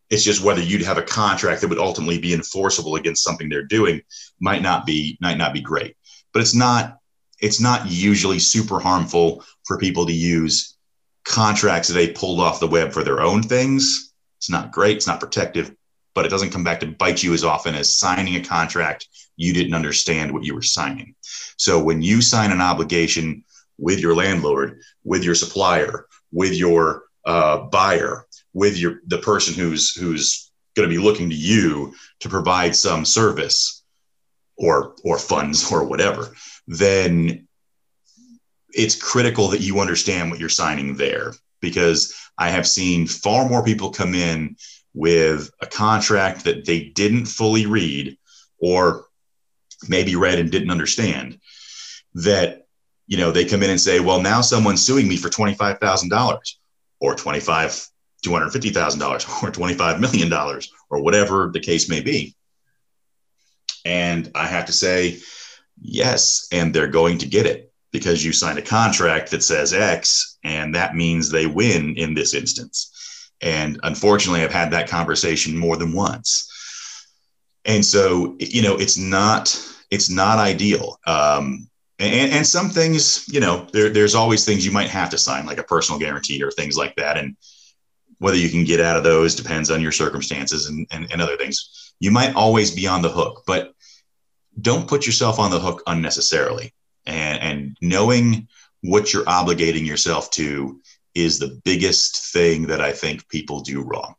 it's just whether you'd have a contract that would ultimately be enforceable against something they're doing might not be might not be great. But it's not it's not usually super harmful for people to use contracts that they pulled off the web for their own things. It's not great, it's not protective, but it doesn't come back to bite you as often as signing a contract you didn't understand what you were signing. So when you sign an obligation with your landlord, with your supplier, with your uh, buyer, with your the person who's who's going to be looking to you to provide some service or or funds or whatever then it's critical that you understand what you're signing there. Because i have seen far more people come in with a contract that they didn't fully read or maybe read and didn't understand that you know they come in and say well now someone's suing me for $25000 or 25 $250,000 or $25 million or whatever the case may be. And I have to say, yes, and they're going to get it because you signed a contract that says X, and that means they win in this instance. And unfortunately, I've had that conversation more than once. And so, you know, it's not it's not ideal. Um, and, and some things, you know, there, there's always things you might have to sign, like a personal guarantee or things like that. And whether you can get out of those depends on your circumstances and, and, and other things. You might always be on the hook, but don't put yourself on the hook unnecessarily. And, and knowing what you're obligating yourself to is the biggest thing that I think people do wrong.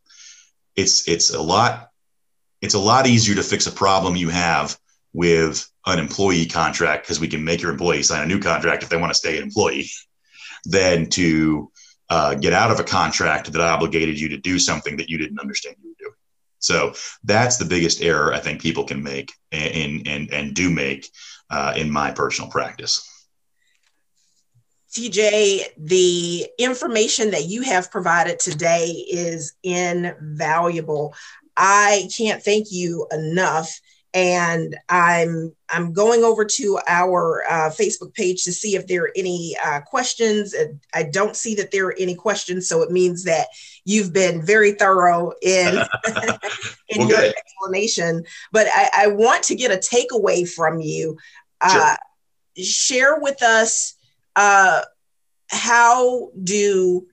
It's it's a lot it's a lot easier to fix a problem you have with an employee contract because we can make your employee sign a new contract if they want to stay an employee than to uh, get out of a contract that obligated you to do something that you didn't understand you were doing. So that's the biggest error I think people can make and and and do make uh, in my personal practice. TJ, the information that you have provided today is invaluable. I can't thank you enough and I'm I'm going over to our uh, Facebook page to see if there are any uh, questions. I don't see that there are any questions, so it means that you've been very thorough in in well, your good. explanation. But I, I, want to get a takeaway from you. Uh, sure. Share with us uh, how do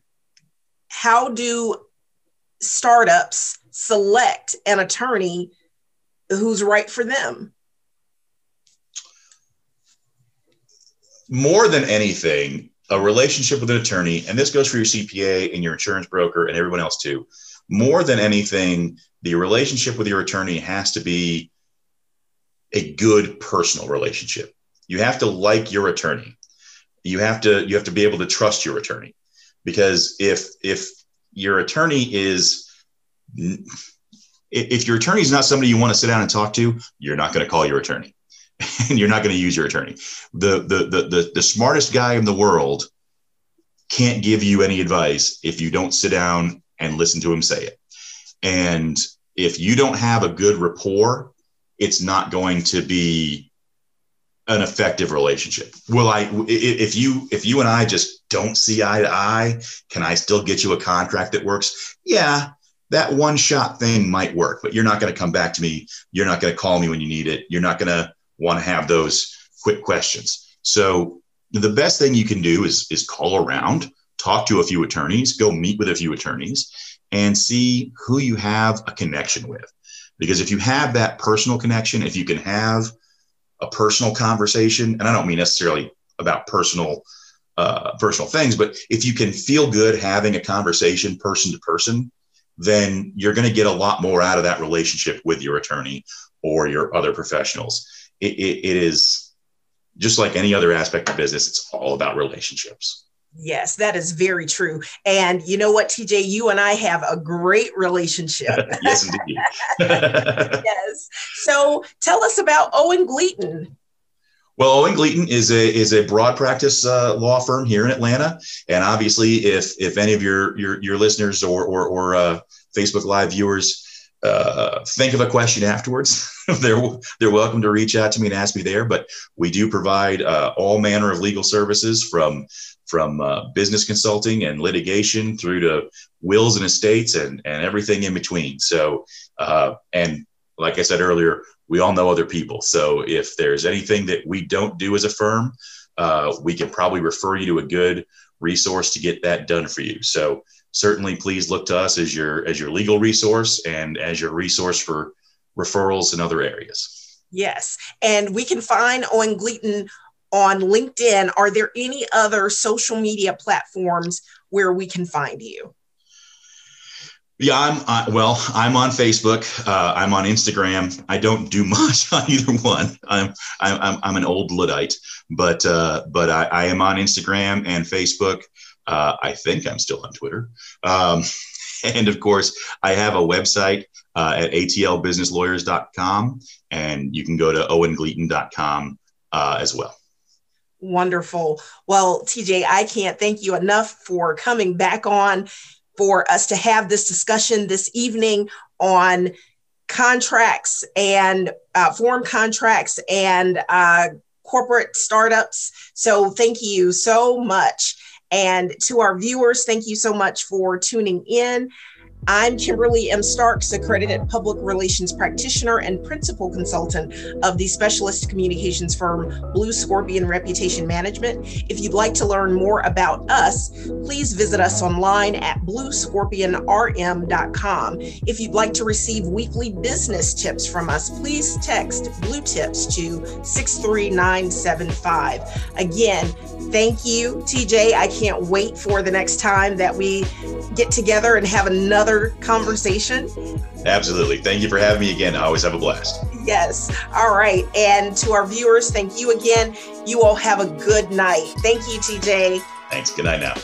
how do startups select an attorney who's right for them. More than anything, a relationship with an attorney, and this goes for your CPA and your insurance broker and everyone else too. More than anything, the relationship with your attorney has to be a good personal relationship. You have to like your attorney. You have to you have to be able to trust your attorney because if if your attorney is if your attorney is not somebody you want to sit down and talk to, you're not going to call your attorney and you're not going to use your attorney. The, the, the, the, the smartest guy in the world can't give you any advice if you don't sit down and listen to him say it. And if you don't have a good rapport, it's not going to be an effective relationship. Will I if you if you and I just don't see eye to eye, can I still get you a contract that works? Yeah, that one shot thing might work, but you're not going to come back to me. You're not going to call me when you need it. You're not going to want to have those quick questions. So the best thing you can do is, is call around, talk to a few attorneys, go meet with a few attorneys and see who you have a connection with. Because if you have that personal connection, if you can have a personal conversation, and I don't mean necessarily about personal uh, personal things, but if you can feel good having a conversation person to person, then you're going to get a lot more out of that relationship with your attorney or your other professionals. it, it, it is just like any other aspect of business, it's all about relationships. Yes, that is very true. And you know what, TJ, you and I have a great relationship. yes, indeed. yes. So tell us about Owen Gleaton. Well, Owen Gleaton is a is a broad practice uh, law firm here in Atlanta, and obviously, if if any of your your, your listeners or or, or uh, Facebook Live viewers uh, think of a question afterwards, they're they're welcome to reach out to me and ask me there. But we do provide uh, all manner of legal services from from uh, business consulting and litigation through to wills and estates and and everything in between. So, uh, and like I said earlier, we all know other people. So if there's anything that we don't do as a firm, uh, we can probably refer you to a good resource to get that done for you. So certainly, please look to us as your as your legal resource and as your resource for referrals in other areas. Yes, and we can find Owen Gleaton on LinkedIn. Are there any other social media platforms where we can find you? Yeah, I'm uh, well. I'm on Facebook. Uh, I'm on Instagram. I don't do much on either one. I'm I'm I'm an old luddite, but uh, but I, I, am on Instagram and Facebook. Uh, I think I'm still on Twitter, um, and of course, I have a website uh, at atlbusinesslawyers.com, and you can go to owengleaton.com uh, as well. Wonderful. Well, TJ, I can't thank you enough for coming back on for us to have this discussion this evening on contracts and uh, form contracts and uh, corporate startups. So, thank you so much. And to our viewers, thank you so much for tuning in. I'm Kimberly M. Starks, accredited public relations practitioner and principal consultant of the specialist communications firm Blue Scorpion Reputation Management. If you'd like to learn more about us, please visit us online at bluescorpionrm.com. If you'd like to receive weekly business tips from us, please text Blue Tips to 63975. Again, thank you, TJ. I can't wait for the next time that we get together and have another another conversation. Absolutely. Thank you for having me again. I always have a blast. Yes. All right. And to our viewers, thank you again. You all have a good night. Thank you, TJ. Thanks. Good night now.